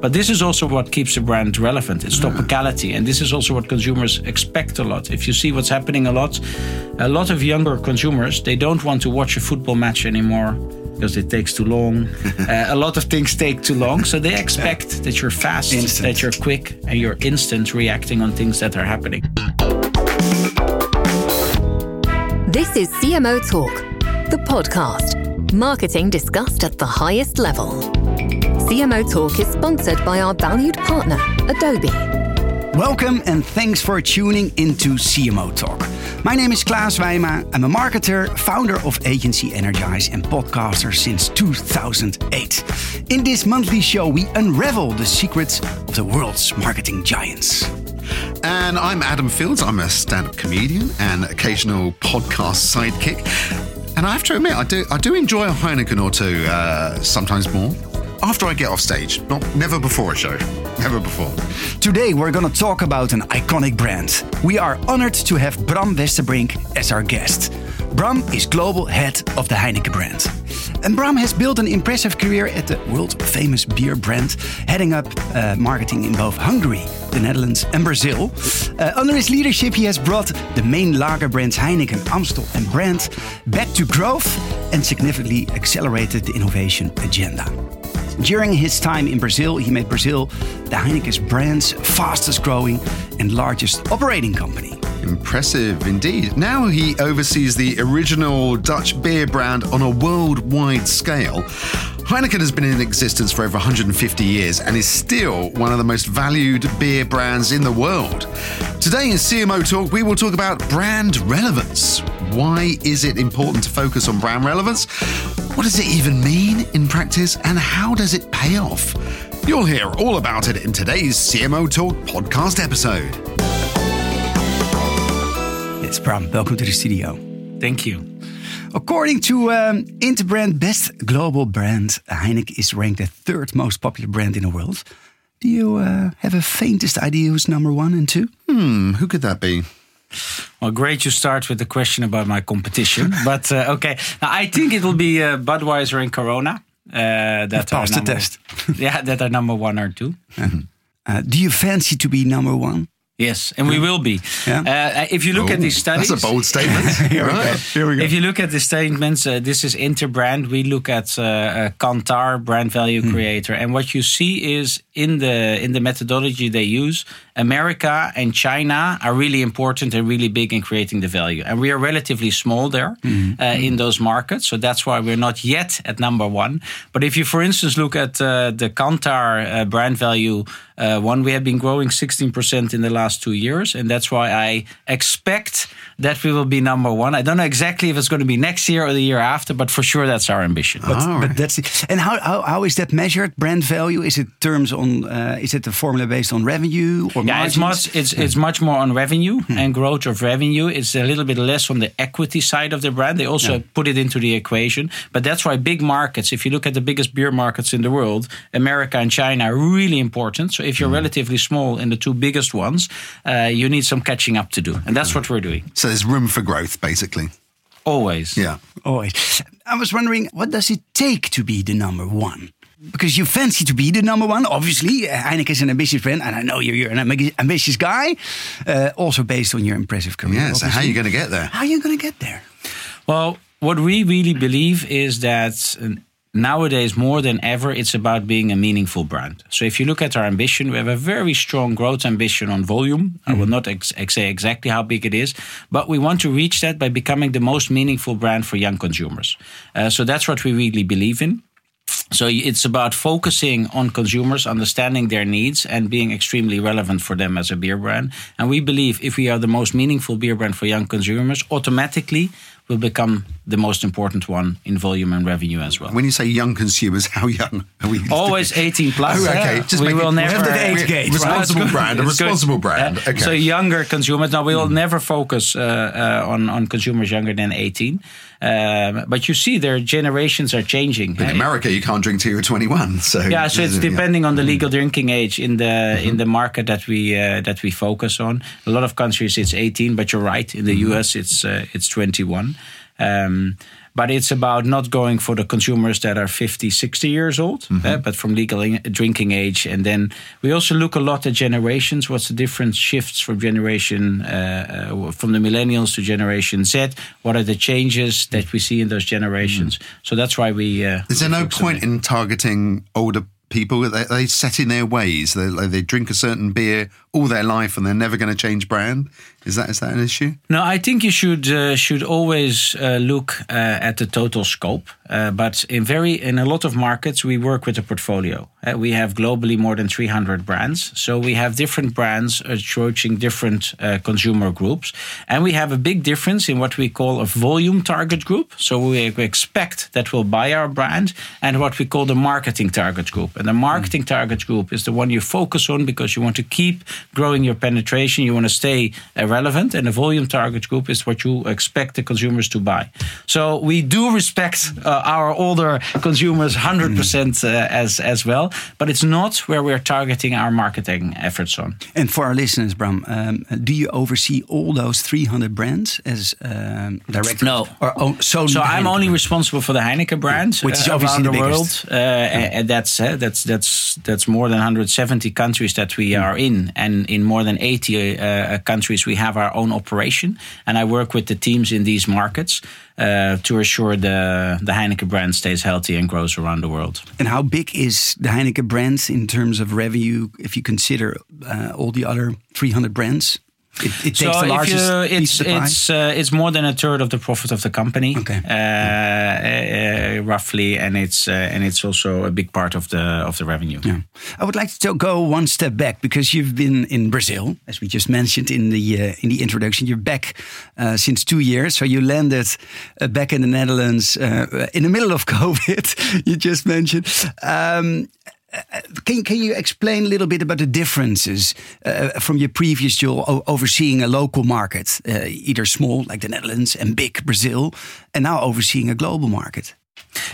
But this is also what keeps a brand relevant. It's topicality, and this is also what consumers expect a lot. If you see what's happening a lot, a lot of younger consumers they don't want to watch a football match anymore because it takes too long. uh, a lot of things take too long, so they expect that you're fast, Instant. that you're quick, and you're instant reacting on things that are happening. This is CMO Talk, the podcast. Marketing discussed at the highest level. CMO Talk is sponsored by our valued partner, Adobe. Welcome and thanks for tuning into CMO Talk. My name is Klaas Wijma. I'm a marketer, founder of Agency Energize, and podcaster since 2008. In this monthly show, we unravel the secrets of the world's marketing giants. And I'm Adam Fields. I'm a stand up comedian and occasional podcast sidekick. And I have to admit, I do, I do enjoy a Heineken or two, uh, sometimes more, after I get off stage. Not Never before a show. Never before. Today, we're going to talk about an iconic brand. We are honored to have Bram Westenbrink as our guest. Bram is global head of the Heineken brand. And Bram has built an impressive career at the world famous beer brand, heading up uh, marketing in both Hungary, the Netherlands, and Brazil. Uh, under his leadership, he has brought the main lager brands Heineken, Amstel, and Brand back to growth and significantly accelerated the innovation agenda. During his time in Brazil, he made Brazil the Heineken's brand's fastest growing and largest operating company. Impressive indeed. Now he oversees the original Dutch beer brand on a worldwide scale. Heineken has been in existence for over 150 years and is still one of the most valued beer brands in the world. Today in CMO Talk, we will talk about brand relevance. Why is it important to focus on brand relevance? What does it even mean in practice and how does it pay off? You'll hear all about it in today's CMO Talk podcast episode. It's Bram. Welcome to the studio. Thank you. According to um, Interbrand Best Global Brand, Heineken is ranked the third most popular brand in the world. Do you uh, have a faintest idea who's number one and two? Hmm, who could that be? Well, great you start with the question about my competition. but uh, okay, now, I think it will be uh, Budweiser and Corona. Uh, that passed the test. yeah, that are number one or two. Uh, do you fancy to be number one? Yes, and we will be. Yeah. Uh, if you look at these studies, That's a bold statement. right. Here we go. If you look at the statements, uh, this is Interbrand. We look at uh, uh, Kantar, brand value Hmm. creator, and what you see is in the in the methodology they use, America and China are really important and really big in creating the value, and we are relatively small there Hmm. uh, in those markets. So that's why we're not yet at number one. But if you, for instance, look at uh, the Kantar uh, brand value one, we have been growing 16% in the last two years, and that's why I expect that we will be number one. I don't know exactly if it's going to be next year or the year after, but for sure that's our ambition. But, All but that's it. And how, how, how is that measured? Brand value? Is it terms on? Uh, is it a formula based on revenue or Yeah, it's much it's it's much more on revenue and growth of revenue. It's a little bit less on the equity side of the brand. They also put it into the equation, but that's why big markets. If you look at the biggest beer markets in the world, America and China are really important. So if you're relatively small in the two biggest ones, uh, you need some catching up to do, and that's what we're doing So there's room for growth, basically. always. Yeah. Always. I was wondering, what does it take to be the number one? Because you fancy to be the number one, obviously. Heineken is an ambitious brand, and I know you're, you're an ambitious guy. Uh, also based on your impressive career. Yeah. So how are you going to get there? How are you going to get there? Well, what we really believe is that uh, nowadays more than ever, it's about being a meaningful brand. So if you look at our ambition, we have a very strong growth ambition on volume. I will not ex- ex- say exactly how big it is, but we want to reach that by becoming the most meaningful brand for young consumers. Uh, so that's what we really believe in. So it's about focusing on consumers, understanding their needs, and being extremely relevant for them as a beer brand. And we believe if we are the most meaningful beer brand for young consumers, automatically will become the most important one in volume and revenue as well. When you say young consumers, how young are we? Always 18 plus. Oh, okay. Just we it- will we never have that age gate, right? Responsible good. brand, a It's good. responsible brand. Uh, Okay. So younger consumers. Now we will never focus uh, uh, on on consumers younger than 18. Um, but you see, their generations are changing. in Uh, America, you can't drink till you're 21. So yeah, so it's Yeah. depending on the legal drinking age in the Mm-hmm. in the market that we uh, that we focus on. A lot of countries it's 18, but you're right. In the Mm-hmm. US, it's uh, it's 21. Um, but it's about not going for the consumers that are 50, 60 years old, uh, but from legal drinking age. And then we also look a lot at generations. What's the different shifts from generation, uh, uh, from the millennials to Generation Z? What are the changes that we see in those generations? So that's why we. Uh, Is there no point in targeting older people? They, they set in their ways. They, they drink a certain beer all their life and they're never going to change brand. Is that is that an issue? No, I think you should uh, should always uh, look uh, at the total scope. Uh, but in very in a lot of markets, we work with a portfolio. Uh, we have globally more than 300 brands, so we have different brands approaching different uh, consumer groups, and we have a big difference in what we call a volume target group. So we expect that will buy our brand, and what we call the marketing target group. And the marketing target group is the one you focus on because you want to keep growing your penetration. You want to stay uh, relevant, and the volume target group is what you expect the consumers to buy. So we do respect uh, our older consumers 100% uh, as as well, but it's not where we're targeting our marketing efforts on. And for our listeners, Bram, um, do you oversee all those 300 brands as um, director? No. Or oh, so So I'm only responsible for the Heineken brand, Which is uh, obviously the the, world, uh, and that's uh, that's that's that's more than 170 countries that we Hmm. are in, and in more than 80 uh, countries we have our own operation, and I work with the teams in these markets uh, to assure the the Heineken brand stays healthy and grows around the world. And how big is the Heineken brand in terms of revenue if you consider uh, all the other 300 brands? It, it takes the if largest you, it's of the pie? it's uh, it's more than a third of the profit of the company, Okay. uh, uh, roughly, and it's uh, and it's also a big part of the of the revenue. Yeah. I would like to go one step back because you've been in Brazil, as we just mentioned in the uh, in the introduction. You're back uh, since two years, so you landed uh, back in the Netherlands uh, in the middle of COVID. you just mentioned. Um, can can you explain a little bit about the differences uh, from your previous job overseeing a local market, uh, either small like the Netherlands and big Brazil, and now overseeing a global market?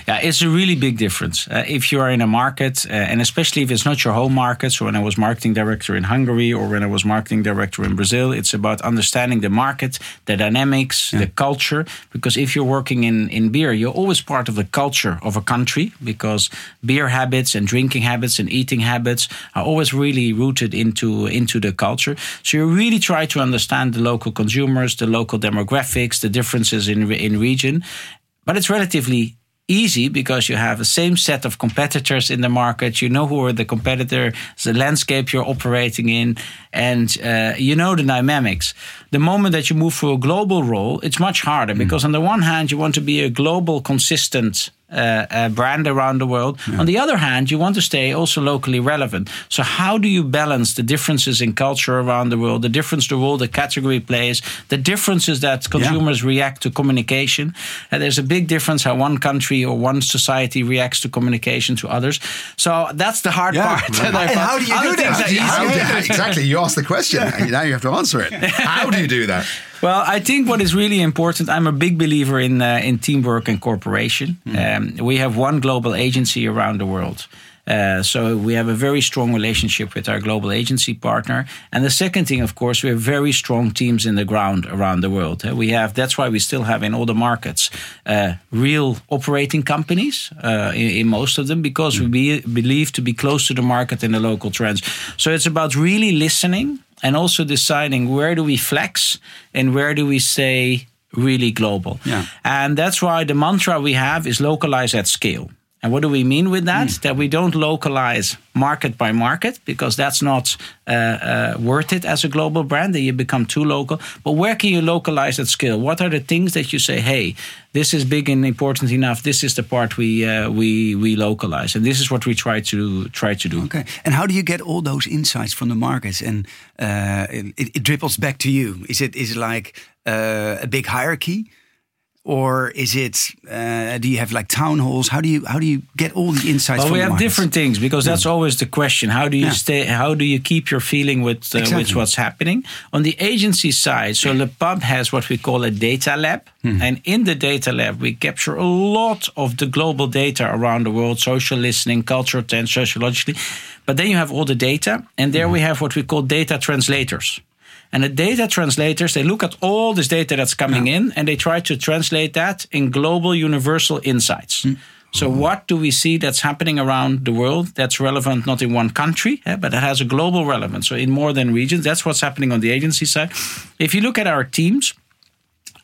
Yeah, it's a really big difference. Uh, if you are in a market, uh, and especially if it's not your home market. So, when I was marketing director in Hungary or when I was marketing director in Brazil, it's about understanding the market, the dynamics, the culture. Because if you're working in, in beer, you're always part of the culture of a country because beer habits and drinking habits and eating habits are always really rooted into, into the culture. So, you really try to understand the local consumers, the local demographics, the differences in, in region. But it's relatively easy because you have the same set of competitors in the market. You know who are the competitor, the landscape you're operating in, and uh, you know the dynamics. The moment that you move to a global role, it's much harder because on the one hand you want to be a global, consistent. Uh, uh, brand around the world. On the other hand, you want to stay also locally relevant. So, how do you balance the differences in culture around the world, the difference the role the category plays, the differences that consumers react to communication? And there's a big difference how one country or one society reacts to communication to others. So that's the hard Yeah. part. I how do you do that? things are How do Yeah, exactly. You asked the question. Now you have to answer it. How do you do that? Well, I think what is really important. I'm a big believer in uh, in teamwork and cooperation. Um, we have one global agency around the world. Uh, so we have a very strong relationship with our global agency partner. And the second thing, of course, we have very strong teams in the ground around the world. Uh, we have that's why we still have in all the markets uh, real operating companies uh, in, in most of them because we be, believe to be close to the market and the local trends. So it's about really listening and also deciding where do we flex and where do we say really global. Yeah. And that's why the mantra we have is localize at scale. And what do we mean with that? That we don't localize market by market because that's not uh, uh, worth it as a global brand. That you become too local. But where can you localize at scale? What are the things that you say, hey, this is big and important enough. This is the part we uh, we we localize, and this is what we try to try to do. Okay. And how do you get all those insights from the markets? And uh, it, it dribbles back to you. Is it is it like uh, a big hierarchy, or is it? Uh, do you have like town halls? How do you how do you get all the insights? Well, we the have markets? different things because that's always the question. How do you Yeah. stay? How do you keep your feeling with uh, Exactly. with what's happening on the agency side? So Le Pub has what we call a data lab, Hmm. and in the data lab we capture a lot of the global data around the world, social listening, cultural trends, sociologically. But then you have all the data, and there Hmm. we have what we call data translators. And the data translators, they look at all this data that's coming in and they try to translate that in global universal insights. Hmm. So, what do we see that's happening around the world that's relevant not in one country, eh, but it has a global relevance? So, in more than regions, that's what's happening on the agency side. If you look at our teams,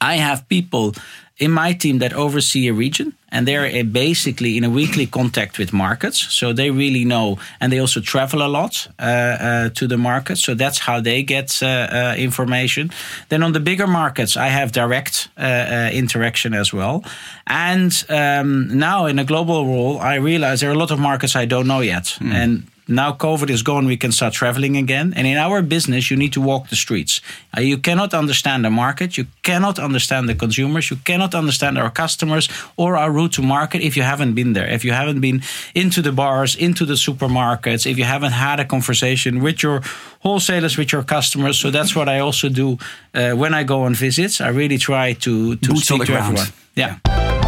I have people in my team that oversee a region and they're uh, basically in a weekly contact with markets. So they really know and they also travel a lot uh, uh, to the market. So that's how they get uh, uh, information. Then on the bigger markets i have direct uh, interaction as well. And um, now in a global role i realize there are a lot of markets i don't know yet. And now COVID is gone, we can start traveling again. And in our business, you need to walk the streets. Uh, you cannot understand the market, you cannot understand the consumers, you cannot understand our customers or our route to market if you haven't been there, if you haven't been into the bars, into the supermarkets, if you haven't had a conversation with your wholesalers, with your customers. So that's what I also do uh, when I go on visits. I really try to, to Boots speak to ground. everyone. Yeah.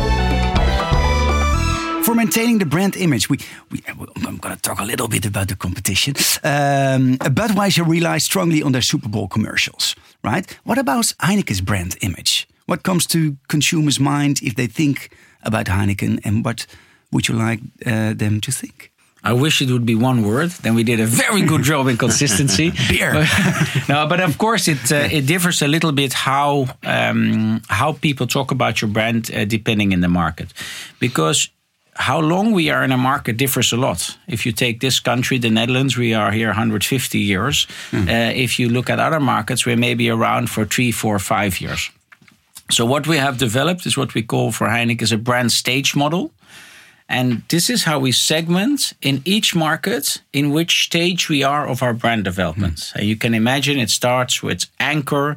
For maintaining the brand image, we, we I'm going to talk a little bit about the competition. Um, Budweiser relies strongly on their Super Bowl commercials, right? What about Heineken's brand image? What comes to consumers' mind if they think about Heineken, and what would you like uh, them to think? I wish it would be one word. Then we did a very good job in consistency. Beer. no, but of course it uh, it differs a little bit how um, how people talk about your brand uh, depending in the market, because how long we are in a market differs a lot. If you take this country, the Netherlands, we are here 150 years. Uh, if you look at other markets, we're maybe around for three, four, five years. So what we have developed is what we call for Heineken is a brand stage model. And this is how we segment in each market in which stage we are of our brand development. And you can imagine it starts with anchor,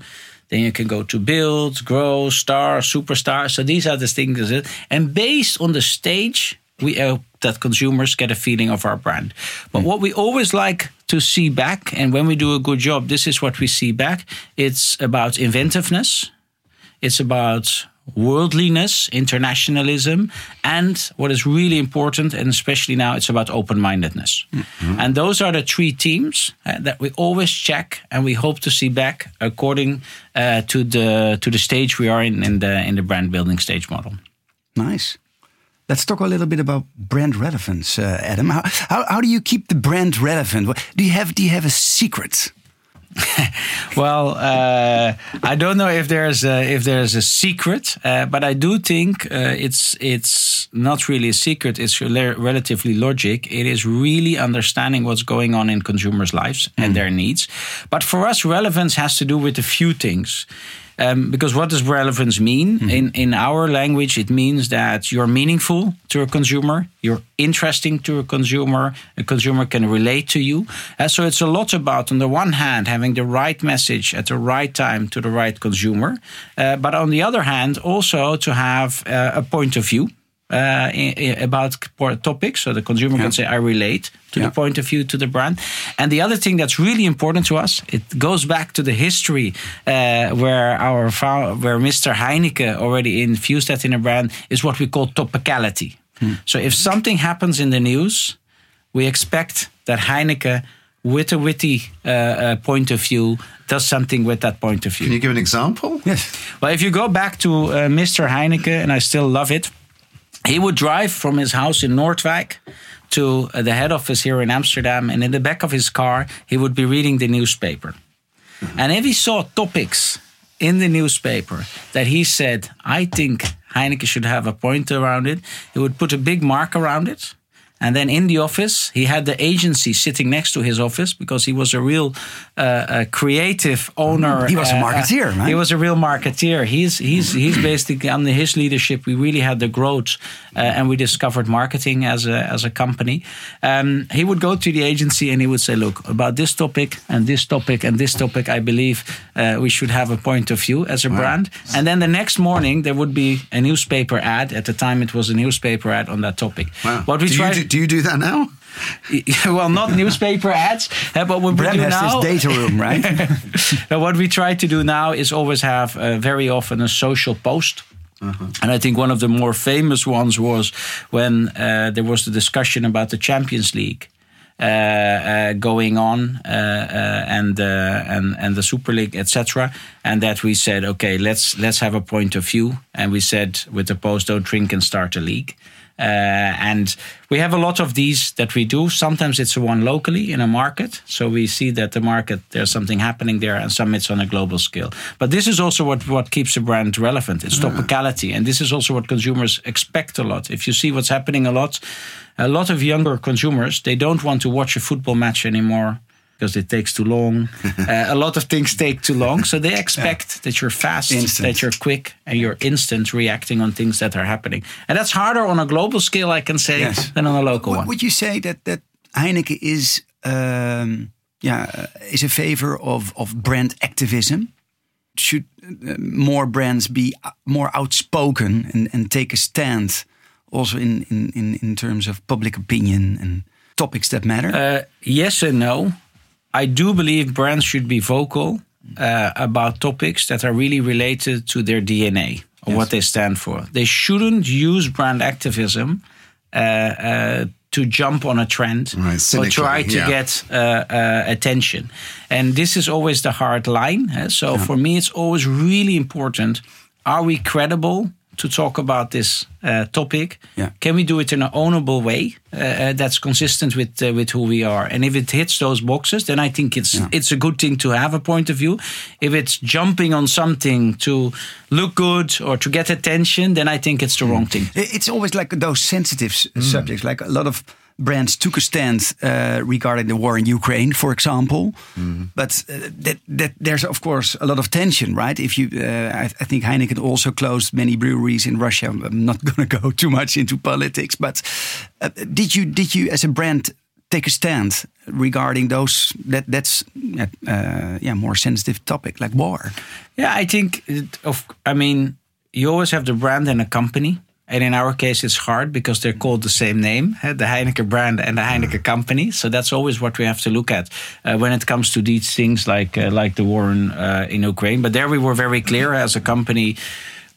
then you can go to build, grow, star, superstar. So these are the things. And based on the stage, we hope that consumers get a feeling of our brand. But hmm. what we always like to see back, and when we do a good job, this is what we see back. It's about inventiveness. It's about worldliness, internationalism, and what is really important, and especially now, it's about open mindedness. And those are the three themes uh, that we always check and we hope to see back according uh, to the to the stage we are in in the in the brand building stage model. Nice. Let's talk a little bit about brand relevance, uh, Adam. How, how, how do you keep the brand relevant? Do you have do you have a secret? Well, uh, I don't know if there's a, if there's a secret, uh, but I do think uh, it's it's not really a secret. It's rela- relatively logic. It is really understanding what's going on in consumers' lives and their needs. But for us, relevance has to do with a few things. Um, because what does relevance mean? In in our language, it means that you're meaningful to a consumer, you're interesting to a consumer, a consumer can relate to you. Uh, so it's a lot about, on the one hand, having the right message at the right time to the right consumer, uh, but on the other hand, also to have uh, a point of view. Uh, i- i- about c- topics, so the consumer can say, "I relate to Yeah. the point of view to the brand." And the other thing that's really important to us, it goes back to the history uh, where our where Mr. Heineken already infused that in a brand is what we call topicality. So if something happens in the news, we expect that Heineken, with a witty uh, uh, point of view, does something with that point of view. Can you give an example? Yes. Well, if you go back to uh, Mr. Heineken, and I still love it, he would drive from his house in Noordwijk to uh, the head office here in Amsterdam, and in the back of his car, he would be reading the newspaper. And if he saw topics in the newspaper that he said, I think Heineken should have a point around it, he would put a big mark around it. And then in the office, he had the agency sitting next to his office because he was a real uh, uh, creative owner. He was a uh, uh, marketeer, right? He was a real marketeer. He's he's he's basically under his leadership. We really had the growth, uh, and we discovered marketing as a as a company. Um, he would go to the agency and he would say, "Look, about this topic and this topic and this topic, I believe uh, we should have a point of view as a brand." And then the next morning there would be a newspaper ad. At the time, it was a newspaper ad on that topic. Wow. What we tried. Do, you do that now? well, not newspaper ads, uh, but what we Bram do has now. this data room, right? Now, what we try to do now is always have uh, very often a social post. And I think one of the more famous ones was when uh, there was the discussion about the Champions League. uh, uh, going on uh, uh, and uh, and and the Super League, etc. And that we said, okay, let's let's have a point of view. And we said with the post, don't drink and start a league. Uh, and we have a lot of these that we do. Sometimes it's one locally in a market. So we see that the market, there's something happening there, and some it's on a global scale. But this is also what, what keeps a brand relevant. It's topicality. And this is also what consumers expect a lot. If you see what's happening a lot, a lot of younger consumers, they don't want to watch a football match anymore because it takes too long. uh, a lot of things take too long. So they expect that you're fast, Instant. that you're quick, and you're instant reacting on things that are happening. And that's harder on a global scale, I can say, Yes. than on a local Would- one. Would you say that that Heineken is um, yeah uh, is a favor of of brand activism? Should uh, more brands be uh, more outspoken and, and take a stand, also in, in, in, in terms of public opinion and topics that matter? Uh, yes and no. I do believe brands should be vocal uh, about topics that are really related to their DNA or what they stand for. They shouldn't use brand activism uh, uh, to jump on a trend Right, or try to yeah. get uh, uh, attention. And this is always the hard line. So for me, it's always really important. Are we credible to talk about this uh, topic? Yeah. Can we do it in an ownable way uh, uh, that's consistent with uh, with who we are? And if it hits those boxes, then I think it's it's a good thing to have a point of view. If it's jumping on something to look good or to get attention, then I think it's the wrong thing. It's always like those sensitive s- subjects. Like a lot of brands took a stand uh, regarding the war in Ukraine, for example. But uh, that, that there's of course a lot of tension, right? If you, uh, I, I think Heineken also closed many breweries in Russia. I'm not going to go too much into politics, but uh, did you did you as a brand take a stand regarding those that that's uh, uh, yeah more sensitive topic like war? Yeah, I think it, of. I mean, you always have the brand and a company. And in our case, it's hard because they're called the same name, eh, the Heineken brand and the Heineken company. So that's always what we have to look at uh, when it comes to these things, like uh, like the war in, uh, in Ukraine. But there we were very clear as a company.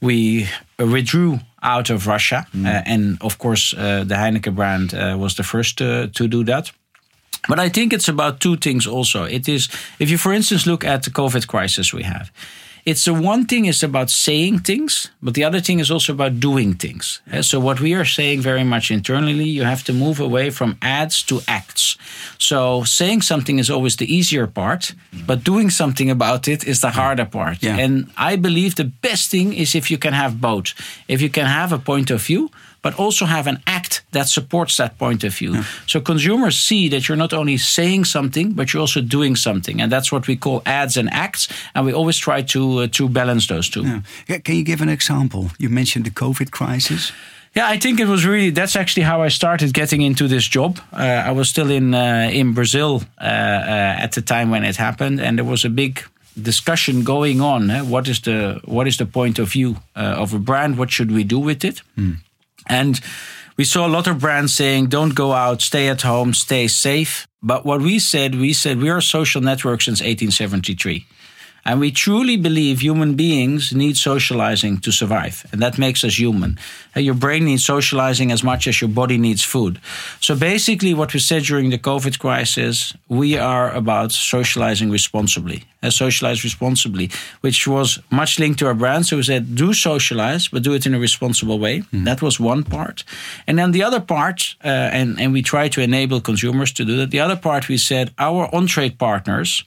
We withdrew out of Russia, uh, and of course, uh, the Heineken brand uh, was the first uh, to do that. But I think it's about two things also. It is, if you, for instance, look at the COVID crisis we have, it's the one thing is about saying things, but the other thing is also about doing things. Uh, So what we are saying very much internally, you have to move away from ads to acts. So saying something is always the easier part, but doing something about it is the harder part. Yeah. And I believe the best thing is if you can have both. If you can have a point of view, but also have an act that supports that point of view. So consumers see that you're not only saying something, but you're also doing something, and that's what we call ads and acts. And we always try to uh, to balance those two. Yeah. Yeah, Can you give an example? You mentioned the COVID crisis. Yeah, I think it was really that's actually how I started getting into this job. Uh, I was still in uh, in Brazil uh, uh, at the time when it happened, and there was a big discussion going on. eh, What is the what is the point of view uh, of a brand? What should we do with it? And we saw a lot of brands saying, don't go out, stay at home, stay safe. But what we said, we said, we are social network since 1873. And we truly believe human beings need socializing to survive. And that makes us human. Uh, Your brain needs socializing as much as your body needs food. So basically, what we said during the COVID crisis, we are about socializing responsibly. Uh, socialize responsibly, which was much linked to our brand. So we said, do socialize, but do it in a responsible way. That was one part. And then the other part, uh, and, and we try to enable consumers to do that. The other part, we said, our on trade partners,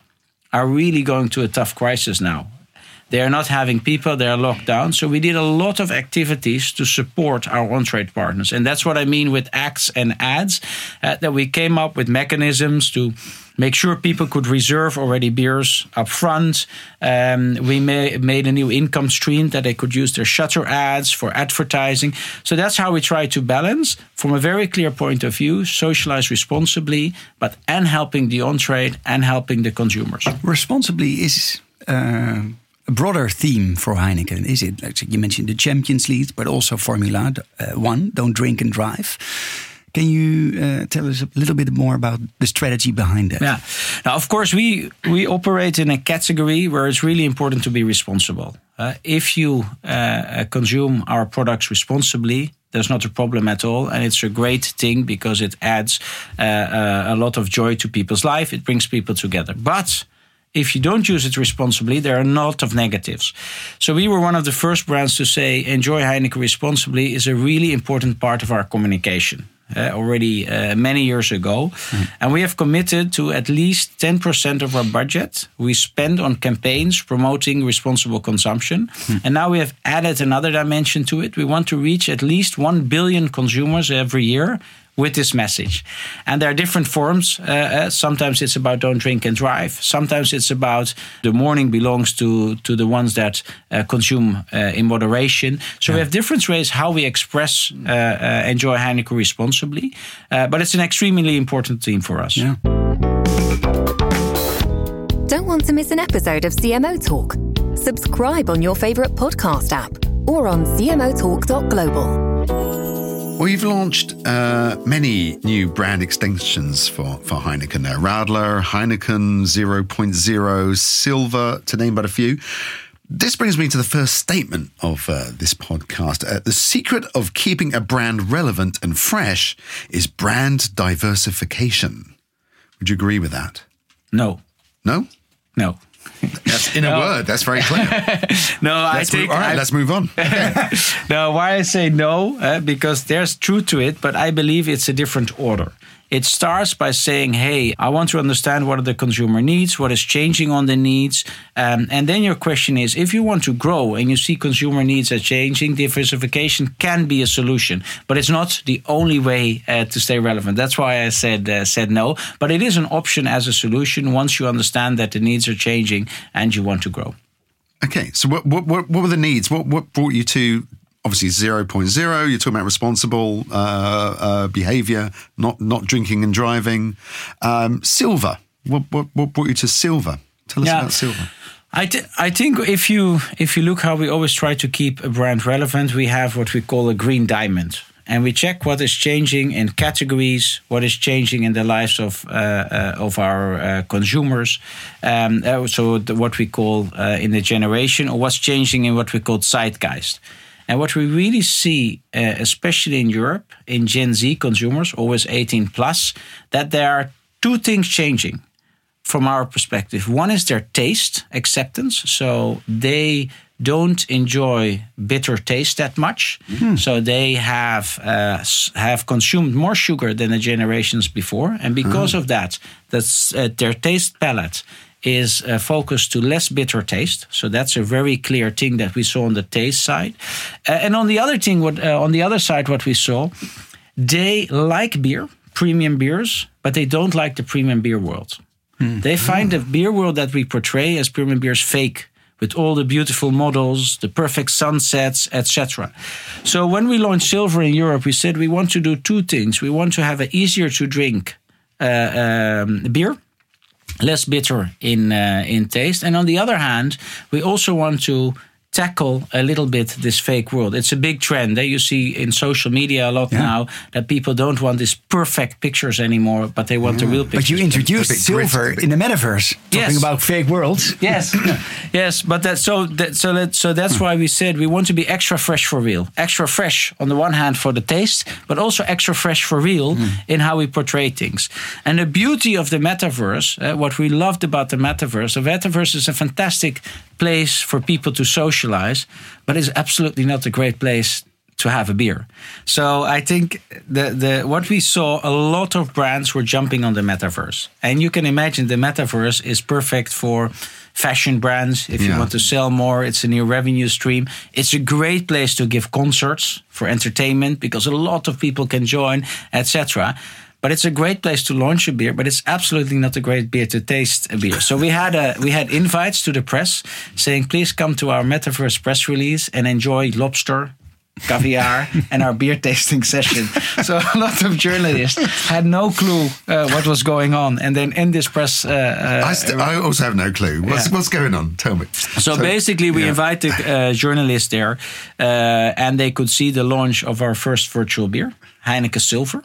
are really going to a tough crisis now. They are not having people, they are locked down. So we did a lot of activities to support our on trade partners. And that's what I mean with acts and ads, uh, that we came up with mechanisms to make sure people could reserve already beers up front. Um, we ma- made a new income stream that they could use their shutter ads for advertising. So that's how we try to balance from a very clear point of view, socialize responsibly, but and helping the on trade and helping the consumers. Responsibly is uh, broader theme for Heineken, is it? Like you mentioned the Champions League, but also Formula uh, One, don't drink and drive. Can you uh, tell us a little bit more about the strategy behind that? Yeah. Now, of course, we we operate in a category where it's really important to be responsible. Uh, if you uh, consume our products responsibly, There's not a problem at all, and it's a great thing because it adds uh, uh, a lot of joy to people's life. It brings people together, but if you don't use it responsibly, there are a lot of negatives. So we were one of the first brands to say enjoy Heineken responsibly is a really important part of our communication. Uh, already uh, many years ago. Mm. And we have committed to at least 10% of our budget we spend on campaigns promoting responsible consumption. Mm. And now we have added another dimension to it. We want to reach at least 1 billion consumers every year with this message. And there are different forms. Uh, uh, sometimes it's about don't drink and drive. Sometimes it's about the morning belongs to to the ones that uh, consume uh, in moderation. So yeah. we have different ways how we express uh, uh, enjoy Heineken responsibly. but it's an extremely important theme for us. Yeah. Don't want to miss an episode of CMO Talk? Subscribe on your favorite podcast app or on cmotalk.global. Well, you've launched uh, many new brand extensions for, for Heineken now. Radler, Heineken 0.0, Silver, to name but a few. This brings me to the first statement of uh, this podcast. Uh, the secret of keeping a brand relevant and fresh is brand diversification. Would you agree with that? No. No? No. That's in a word. That's very clear. no, let's I think. Move, all right, I, let's move on. no, why I say no? Uh, because there's truth to it, but I believe it's a different order. It starts by saying, hey, I want to understand what are the consumer needs, what is changing on the needs. Um, and then your question is if you want to grow and you see consumer needs are changing, diversification can be a solution, but it's not the only way uh, to stay relevant. That's why I said, uh, said no. But it is an option as a solution once you understand that the needs are changing and you want to grow. Okay, so what, what, what were the needs? What, what brought you to obviously 0.0 you're talking about responsible uh, uh, behavior not not drinking and driving um, silver what, what, what, brought you to silver tell us yeah. about silver I, th- I think if you if you look how we always try to keep a brand relevant we have what we call a green diamond and we check what is changing in categories, what is changing in the lives of uh, uh, of our uh, consumers. Um, uh, so the, what we call uh, in the generation, or what's changing in what we call zeitgeist. And what we really see, uh, especially in Europe, in Gen Z consumers, always 18 plus, that there are two things changing from our perspective. One is their taste acceptance. So they don't enjoy bitter taste that much. Mm. So they have uh, have consumed more sugar than the generations before, and because mm. of that, that's uh, their taste palette is uh, focused to less bitter taste. So that's a very clear thing that we saw on the taste side. Uh, and on the other thing, what uh, on the other side, what we saw, they like beer, premium beers, but they don't like the premium beer world. Mm. They find the beer world that we portray as premium beers fake with all the beautiful models, the perfect sunsets, etc. So when we launched Silver in Europe, we said we want to do two things. We want to have an easier to drink uh, um, beer less bitter in uh, in taste. And on the other hand, we also want to tackle a little bit this fake world. It's a big trend that eh? you see in social media a lot yeah. now that people don't want these perfect pictures anymore, but they want yeah. the real pictures. But you introduced silver in the metaverse, talking yes. about fake worlds. Yes, yes, but that so that so that so that's why we said we want to be extra fresh for real, extra fresh on the one hand for the taste, but also extra fresh for real mm. in how we portray things. And the beauty of the metaverse, uh, what we loved about the metaverse, the metaverse is a fantastic place for people to socialize, but it's absolutely not a great place to have a beer. So I think the the what we saw a lot of brands were jumping on the metaverse. And you can imagine the metaverse is perfect for fashion brands if yeah. you want to sell more it's a new revenue stream it's a great place to give concerts for entertainment because a lot of people can join etc but it's a great place to launch a beer, but it's absolutely not a great beer to taste a beer. So we had a, we had invites to the press saying, please come to our metaverse press release and enjoy lobster, caviar and our beer tasting session. So a lot of journalists had no clue uh, what was going on, and then in this press, uh, uh, I, st- I, also have no clue. What's yeah. what's going on? Tell me. So, so basically, we yeah. invited uh, journalists there, uh, and they could see the launch of our first virtual beer, Heineken Silver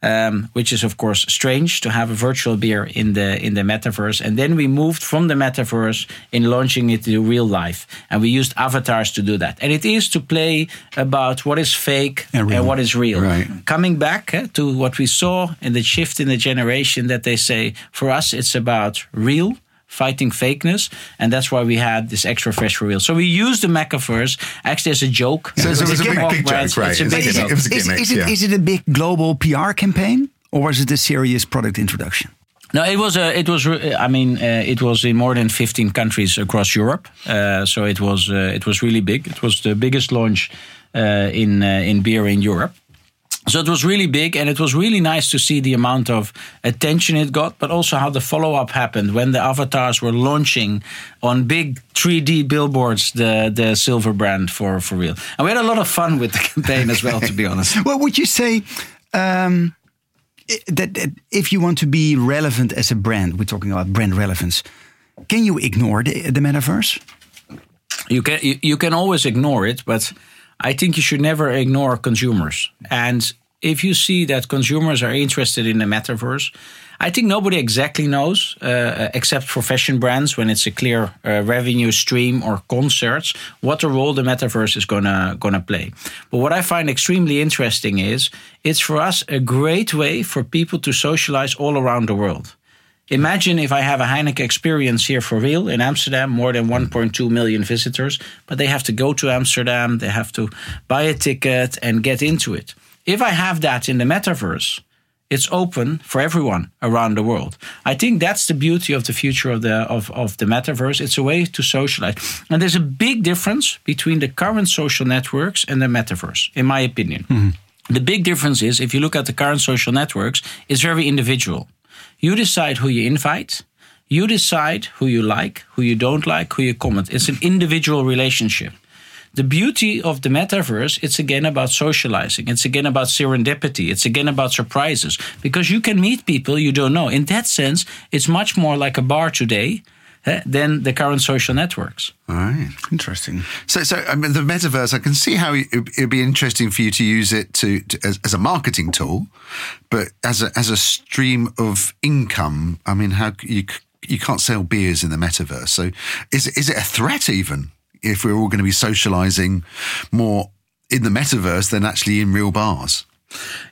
Um, which is of course strange to have a virtual beer in the in the metaverse. And then we moved from the metaverse in launching it to real life, and we used avatars to do that. And it is to play about what is fake And and, what is real. Right. Coming back eh, to what we saw in the shift in the generation, that they say for us it's about real. Fighting fakeness, and that's why we had this extra fresh for real. So we used the metaverse actually as a joke. So- so it was a big- big joke, right. It's a big Is. It was a it, is, gimmick, is it, yeah. is it a big global PR campaign or was it a serious product introduction? No, it was a, it was. I mean, uh, it was in more than fifteen countries across Europe. Uh, so it was, uh, it was really big. It was the biggest launch uh, in uh, in beer in Europe. So it was really big, and it was really nice to see the amount of attention it got, but also how the follow up happened when the avatars were launching on big 3D billboards the the silver brand for for real. And we had a lot of fun with the campaign as well, to be honest. Well, would you say um, that, that if you want to be relevant as a brand, we're talking about brand relevance, can you ignore the, the metaverse? you can you, you can always ignore it, but I think you should never ignore consumers. And if you see that consumers are interested in the metaverse, I think nobody exactly knows, uh, except for fashion brands, when it's a clear uh, revenue stream or concerts, what the role the metaverse is gonna gonna play. But what I find extremely interesting is it's for us a great way for people to socialize all around the world. Imagine if I have a Heineken experience here for real in Amsterdam, more than 1.2 million visitors, but they have to go to Amsterdam, they have to buy a ticket and get into it. If I have that in the metaverse, it's open for everyone around the world. I think that's the beauty of the future of the of, of the metaverse. It's a way to socialize. And there's a big difference between the current social networks and the metaverse, in my opinion. Mm-hmm. The big difference is if you look at the current social networks, it's very individual. You decide who you invite. You decide who you like, who you don't like, who you comment. It's an individual relationship. The beauty of the metaverse, it's again about socializing. It's again about serendipity. It's again about surprises because you can meet people you don't know. In that sense, it's much more like a bar today Eh, than the current social networks. All right. Interesting. So, so I mean, the metaverse. I can see how it, it'd be interesting for you to use it to, to as, as a marketing tool, but as a as a stream of income. I mean, how you you can't sell beers in the metaverse. So, is is it a threat even if we're all going to be socializing more in the metaverse than actually in real bars?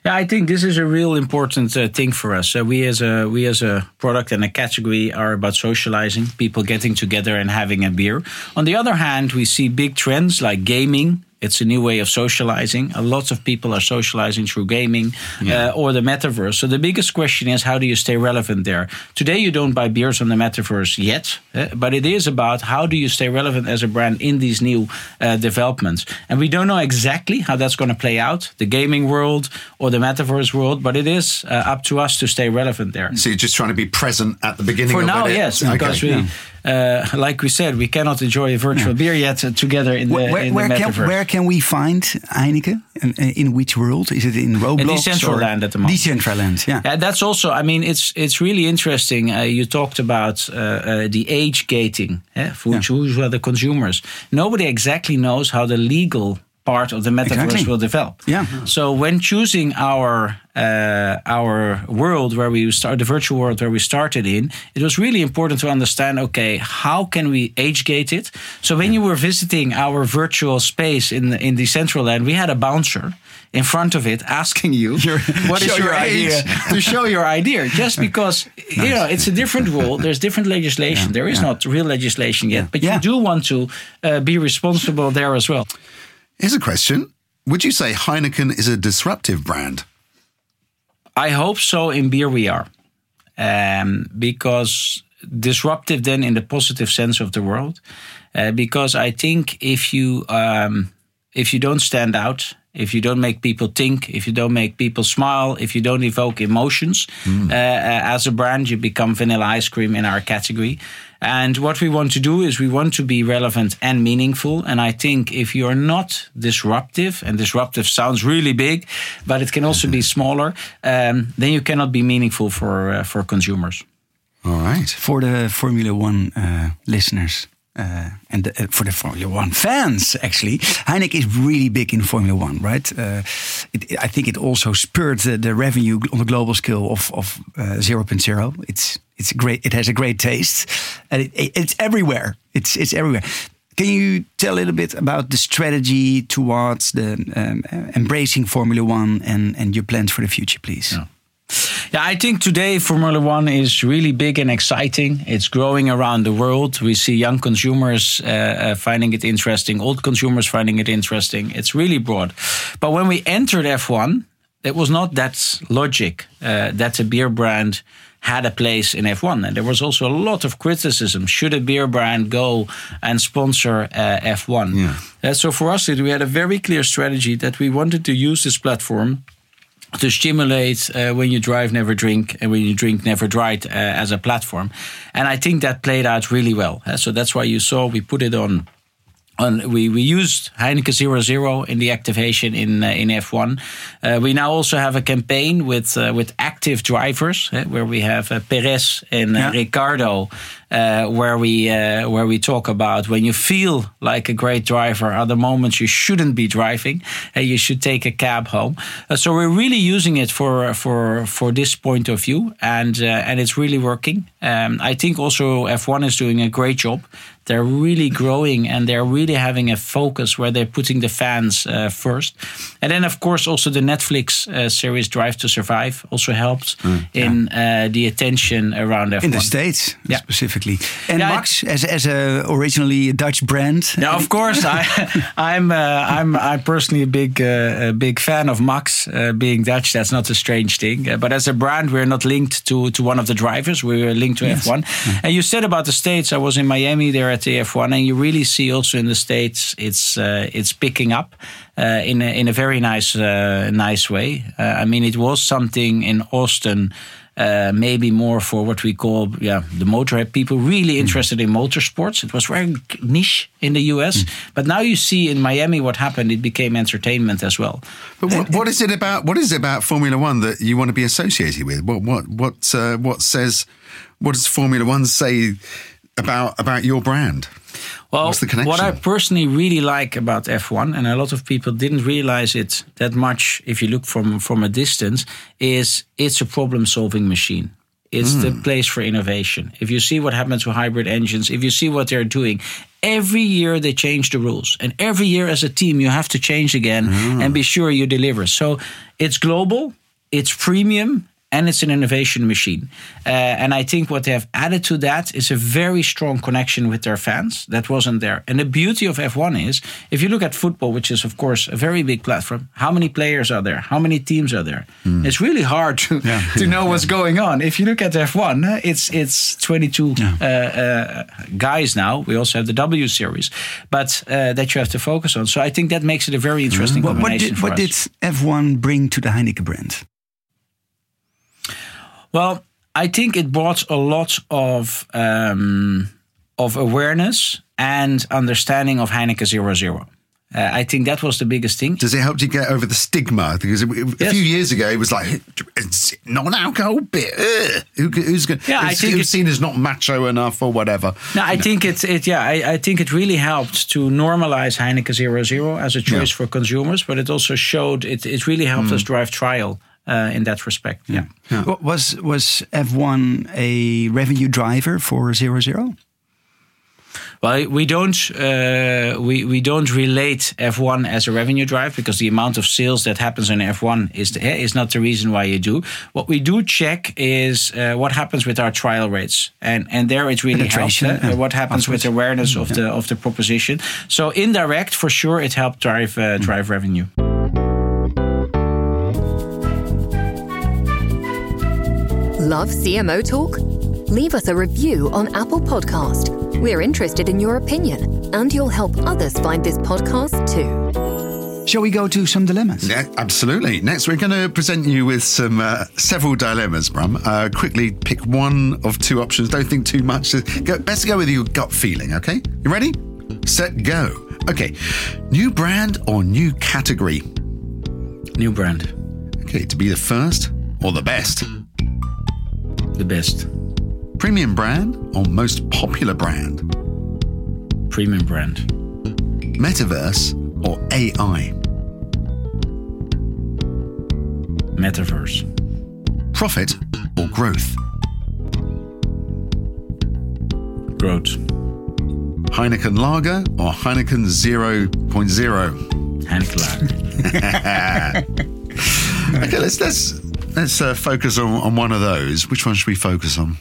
Yeah, I think this is a real important uh, thing for us. Uh, we as a we as a product and a category are about socializing, people getting together and having a beer. On the other hand, we see big trends like gaming. It's a new way of socializing. A lot of people are socializing through gaming uh, or the metaverse. So the biggest question is how do you stay relevant there? Today you don't buy beers on the metaverse yet, uh, but it is about how do you stay relevant as a brand in these new uh, developments. And we don't know exactly how that's going to play out, the gaming world or the metaverse world, but it is uh, up to us to stay relevant there. So you're just trying to be present at the beginning. For of now, it? yes, Okay. because we, uh, like we said, we cannot enjoy a virtual beer yet uh, together in the, Where, where, in the where can, metaverse. where can we find Heineken? In, in which world? Is it in Roblox? Decentraland at the moment. Decentraland, yeah. Yeah, that's also. I mean, it's it's really interesting. Uh, you talked about uh, uh, the age gating, eh, for which who are the consumers. Nobody exactly knows how the legal part of the metaverse Exactly. will develop. Yeah. So when choosing our uh, our world where we start the virtual world where we started in, it was really important to understand. Okay, how can we age gate it? So when you were visiting our virtual space in in Decentraland, we had a bouncer in front of it asking you what is your, your idea age. to show your idea just because you know it's a different rule there's different legislation there is not real legislation yet but Yeah. you do want to uh, be responsible there as well Here's a question: Would you say Heineken is a disruptive brand? i hope so in beer we are um, because disruptive then in the positive sense of the world uh, because i think if you um, if you don't stand out if you don't make people think, if you don't make people smile, if you don't evoke emotions uh, uh, as a brand, you become vanilla ice cream in our category. And what we want to do is we want to be relevant and meaningful. And I think if you're not disruptive, and disruptive sounds really big, but it can also be smaller, um, then you cannot be meaningful for uh, for consumers. All right. For the Formula One uh, listeners, uh, and uh, for the Formula One fans, actually, Heineken is really big in Formula One, right? Uh, it, I think it also spurred the, the, revenue on the global scale of of uh, 0.0. It's it's great. It has a great taste, and it, it, it's everywhere. It's it's everywhere. Can you tell a little bit about the strategy towards the um, embracing Formula One and and your plans for the future, please? Yeah. Yeah, I think today Formula One is really big and exciting. It's growing around the world. We see young consumers uh, uh, finding it interesting, old consumers finding it interesting. It's really broad. But when we entered F1, it was not that logic uh, that a beer brand had a place in F1. And there was also a lot of criticism. Should a beer brand go and sponsor uh, F1? Yeah. Uh, so for us, we had a very clear strategy that we wanted to use this platform to stimulate uh, when you drive, never drink, and when you drink, never drive uh, as a platform. And I think that played out really well. Uh, so that's why you saw we put it on. On, we, we used Heineken 00 in the activation in uh, in F1. Uh, we now also have a campaign with uh, with active drivers where we have Perez and yeah. Ricciardo uh, where we uh, where we talk about when you feel like a great driver are the moments you shouldn't be driving and you should take a cab home. Uh, so we're really using it for for for this point of view, and uh, and it's really working. Um, I think also F1 is doing a great job. They're really growing and they're really having a focus where they're putting the fans uh, first. And then, of course, also the Netflix uh, series Drive to Survive also helped mm, in yeah. the attention around F1. In the States, yeah. specifically And yeah, Max, as as a originally a Dutch brand. Yeah, of course. I, I'm uh, I'm I'm personally a big uh, a big fan of Max. Uh, being Dutch, that's not a strange thing. Uh, but as a brand, we're not linked to to one of the drivers. We're linked to yes. F1. Mm. And you said about the states. I was in Miami there at the F1, and you really see also in the states it's uh, it's picking up. Uh, in a, in a very nice nice way. I mean, it was something in Austin uh, maybe more for what we call yeah the motorhead people really mm. interested in motorsports. It was very niche in the US, mm. but now you see in Miami what happened. It became entertainment as well. But what, what is it about? What is it about Formula One that you want to be associated with? What what what uh, what says? What does Formula One say about about your brand? Well, what I personally really like about F1, and a lot of people didn't realize it that much if you look from, from a distance, is it's a problem solving machine. It's mm. the hmm. place for innovation. If you see what happens with hybrid engines, if you see what they're doing, every year they change the rules. And every year as a team, you have to change again mm. and be sure you deliver. So it's global, it's premium, and it's an innovation machine. Uh, and I think what they have added to that is a very strong connection with their fans that wasn't there. And the beauty of F1 is if you look at football, which is, of course, a very big platform, how many players are there? How many teams are there? Mm. It's really hard to, yeah. to know what's going on. If you look at F1, it's, it's 22 yeah. uh, uh, guys now. We also have the W series, but uh, that you have to focus on. So I think that makes it a very interesting mm. combination. What, did, what did F1 bring to the Heineken brand? Well, I think it brought a lot of um, of awareness and understanding of Heineken 00. Uh, I think that was the biggest thing. Does it help you get over the stigma? Because a yes. few years ago, it was like non-alcohol beer. Who, who's going? Yeah, I think it was seen as not macho enough or whatever. No, I think it's it. Yeah, I, I, think it really helped to normalize Heineken 00 as a choice yeah. for consumers, but it also showed it. It really helped mm. us drive trial uh, in that respect. Yeah. yeah. Was was F1 a revenue driver for zero zero? Well, we don't uh, we we don't relate F1 as a revenue drive because the amount of sales that happens in F1 is the, is not the reason why you do. What we do check is uh, what happens with our trial rates, and and there it really helps. Uh, yeah. What happens with awareness of yeah. the of the proposition? So indirect, for sure, it helped drive uh, drive mm. revenue. Love CMO Talk? Leave us a review on Apple Podcast. We're interested in your opinion, and you'll help others find this podcast too. Shall we go to some dilemmas? Yeah, absolutely. Next, we're going to present you with some uh, several dilemmas, Bram. Uh, quickly pick one of two options. Don't think too much. Go, best go with your gut feeling. Okay, you ready? Set, go. Okay, new brand or new category? New brand. Okay, to be the first or the best? The best. Premium brand or most popular brand? premium brand. Metaverse or AI? Metaverse. Profit or growth? Growth. Heineken Lager or Heineken 0.0? Heineken Lager. Okay, let's let's let's uh, focus on, on one of those. Which one should we focus on?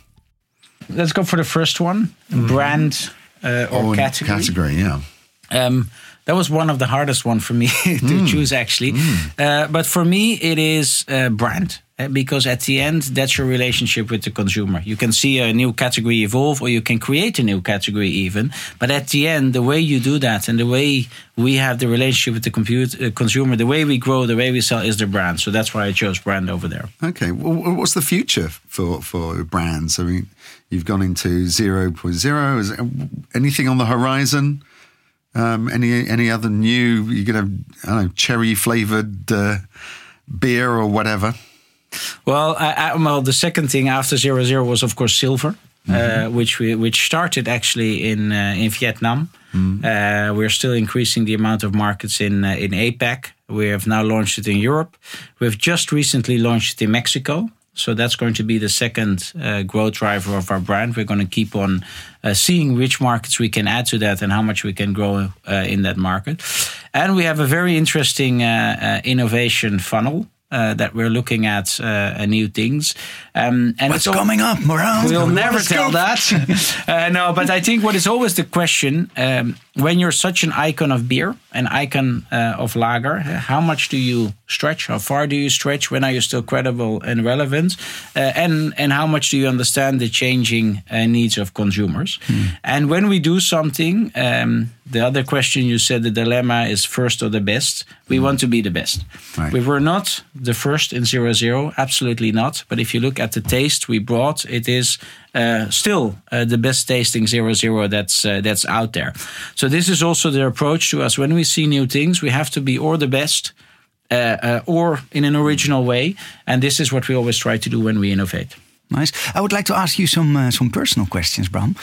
Let's go for the first one. Brand uh, or Oh, category. Category, yeah. Um, that was one of the hardest one for me to choose actually. Uh, but for me, it is uh, brand uh, because at the end, that's your relationship with the consumer. You can see a new category evolve, or you can create a new category even. But at the end, the way you do that and the way we have the relationship with the compute, uh, consumer, the way we grow, the way we sell is the brand. So that's why I chose brand over there. Okay. Well, what's the future for for brands? I mean, you've gone into 0.0. Is anything on the horizon? Um, any any other new? I don't know cherry flavored uh, beer or whatever. Well, I, I, well, the second thing after zero zero was of course silver, uh, which we which started actually in uh, in Vietnam. Uh, we're still increasing the amount of markets in uh, in APAC. We have now launched it in Europe. We've just recently launched it in Mexico. So that's going to be the second uh, growth driver of our brand. We're going to keep on uh, seeing which markets we can add to that and how much we can grow uh, in that market. And we have a very interesting uh, uh, innovation funnel uh, that we're looking at uh, new things. Um, and What's it's coming up, Moran? We'll never tell that. uh, no, but I think what is always the question um, when you're such an icon of beer, an icon uh, of lager, uh, how much do you stretch? How far do you stretch? When are you still credible and relevant? Uh, and and how much do you understand the changing uh, needs of consumers? And when we do something, um, the other question you said, the dilemma is first or the best. We want to be the best. Right. We were not the first in zero zero, absolutely not. But if you look at the taste we brought, it is uh, still uh, the best tasting zero zero that's uh, that's out there. So this is also their approach to us when we see new things. We have to be or the best. Uh, uh, or in an original way, and this is what we always try to do when we innovate. Nice. I would like to ask you some uh, some personal questions, Bram.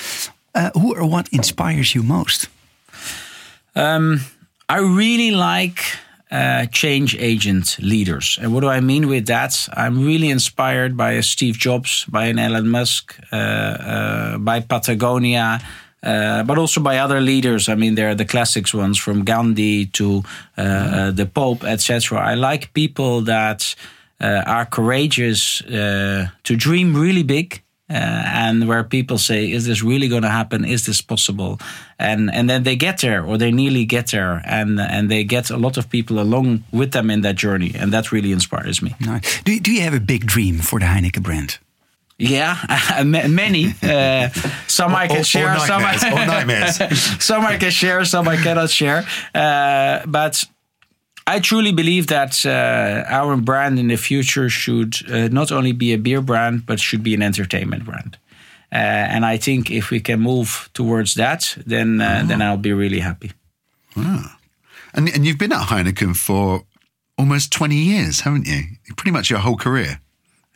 Uh, who or what inspires you most? Um, I really like uh, change agent leaders. And what do I mean with that? I'm really inspired by Steve Jobs, by an Elon Musk, uh, uh, by Patagonia. Uh, but also by other leaders. I mean, there are the classics ones from Gandhi to uh, the Pope, etc. I like people that are courageous to dream really big, and where people say, "Is this really going to happen? Is this possible?" And and then they get there, or they nearly get there, and and they get a lot of people along with them in that journey, and that really inspires me. Nice. Do, do you have a big dream for the Heineken brand? Yeah, many. Uh, some I can Or- or share, some I, some I can share, some I cannot share. Uh, but I truly believe that uh, our brand in the future should uh, not only be a beer brand, but should be an entertainment brand. Uh, and I think if we can move towards that, then uh, then I'll be really happy. Wow. And and you've been at Heineken for almost 20 years, haven't you? Pretty much your whole career.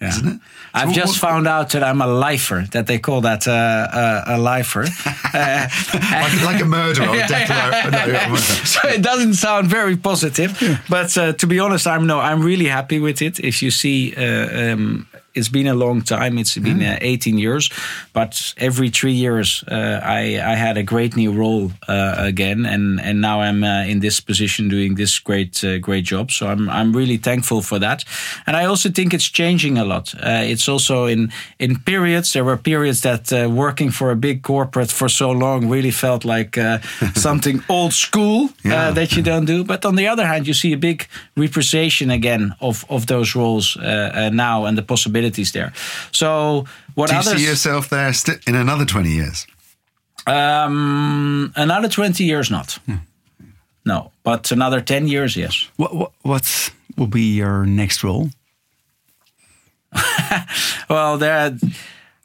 Yeah. Isn't it? I've So just what- found out that I'm a lifer. That they call that uh, uh, a lifer. Uh, Like, like a murderer Yeah, yeah. No, a murderer. so it doesn't sound very positive, but uh, to be honest, I'm no, I'm really happy with it. If you see, uh, um, it's been a long time. It's been uh, 18 years, but every three years, uh, I I had a great new role uh, again, and and now I'm uh, in this position doing this great uh, great job. So I'm I'm really thankful for that, and I also think it's changing a lot. Uh, it's also in in periods. There were periods that uh, working for a big corporate for so long really felt like uh, something old school Yeah. uh, that you don't do. But on the other hand, you see a big representation again of of those roles now and the possibilities there. So what Do you others? see yourself there sti- in another 20 years? um, another twenty years, not. No, but another ten years, yes. What, what, what will be your next role? Well, there.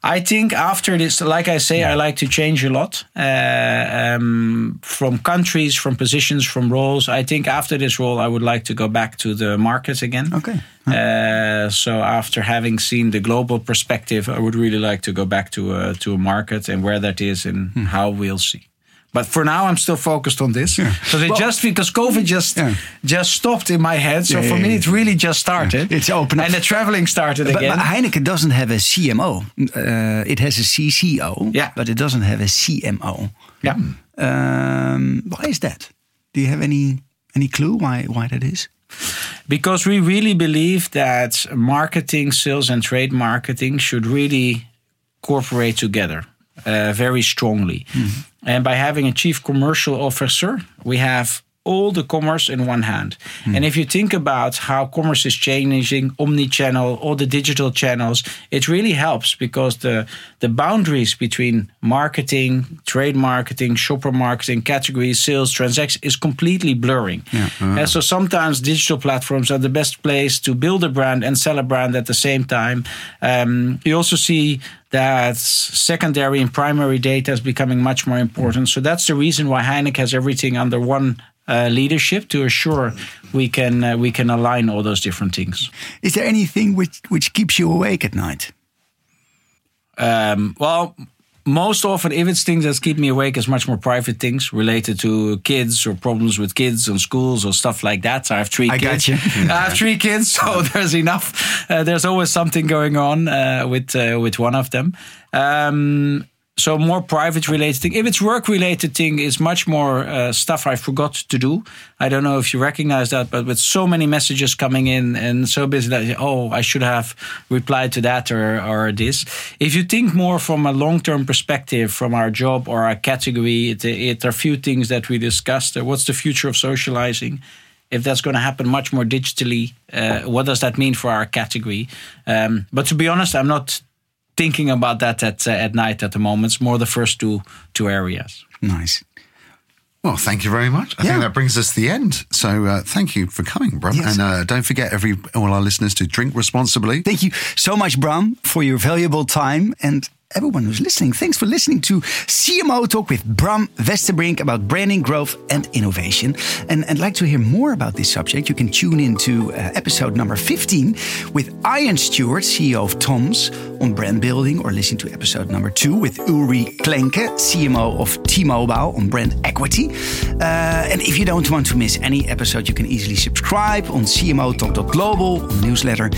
I think after this, like I say, I like to change a lot uh, um, from countries, from positions, from roles. I think after this role, I would like to go back to the market again. Okay. Uh, so after having seen the global perspective, I would really like to go back to a, to a market and where that is and how we'll see. But for now, I'm still focused on this. So they Well- just because COVID just Yeah. just stopped in my head. So Yeah, for yeah, me, yeah. it really just started. It's open up. and the traveling started But, again. but Heineken doesn't have a CMO. Uh, it has a CCO, Yeah. but it doesn't have a CMO. yeah. Um, why is that? Do you have any any clue why why that is? because we really believe that marketing, sales, and trade marketing should really cooperate together uh, very strongly. And by having a chief commercial officer, we have all the commerce in one hand. And if you think about how commerce is changing, omni-channel, all the digital channels, it really helps because the the boundaries between marketing, trade marketing, shopper marketing, categories, sales, transactions is completely blurring. And so sometimes digital platforms are the best place to build a brand and sell a brand at the same time. Um, you also see that secondary and primary data is becoming much more important. So that's the reason why Heineken has everything under one uh, leadership to assure we can uh, we can align all those different things. Is there anything which which keeps you awake at night? Um, well, most often, if it's things that keep me awake, it's much more private things related to kids or problems with kids and schools or stuff like that. I have three I got kids. you. I have three kids, so there's enough. Uh, there's always something going on uh, with uh, with one of them. Um, so more private related thing. If it's work related thing, is much more uh, stuff I forgot to do. I don't know if you recognize that, but with so many messages coming in and so busy that oh, I should have replied to that or or this. If you think more from a long term perspective, from our job or our category, it, it are few things that we discussed. Uh, What's the future of socializing? if that's going to happen much more digitally, uh, what does that mean for our category? Um, but to be honest, I'm not thinking about that at uh, at night at the moment. It's more the first two two areas. Nice. Well, thank you very much. I Yeah. think that brings us to the end. So uh, thank you for coming, Bram. Yes. And uh, don't forget, every all our listeners, to drink responsibly. Thank you so much, Bram, for your valuable time and everyone who's listening. Thanks for listening to CMO Talk with Bram Westenbrink about branding, growth, and innovation. And and like to hear more about this subject, you can tune in to uh, episode number 15 with Ian Stewart, CEO of Toms, on brand building, or listen to episode number two with Uli Klenke, CMO of T-Mobile, on brand equity. Uh, and if you don't want to miss any episode, you can easily subscribe on cmotalk.global on the newsletter,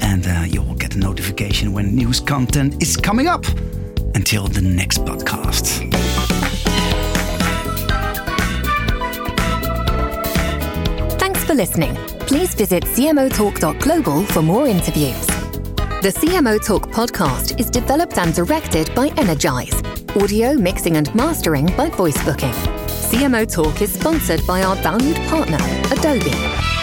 and uh, you will get a notification when news content is coming up. Until the next podcast. Thanks for listening. Please visit cmotalk.global for more interviews. The CMO Talk podcast is developed and directed by Energize. Audio mixing and mastering by Voice Booking. CMO Talk is sponsored by our valued partner, Adobe.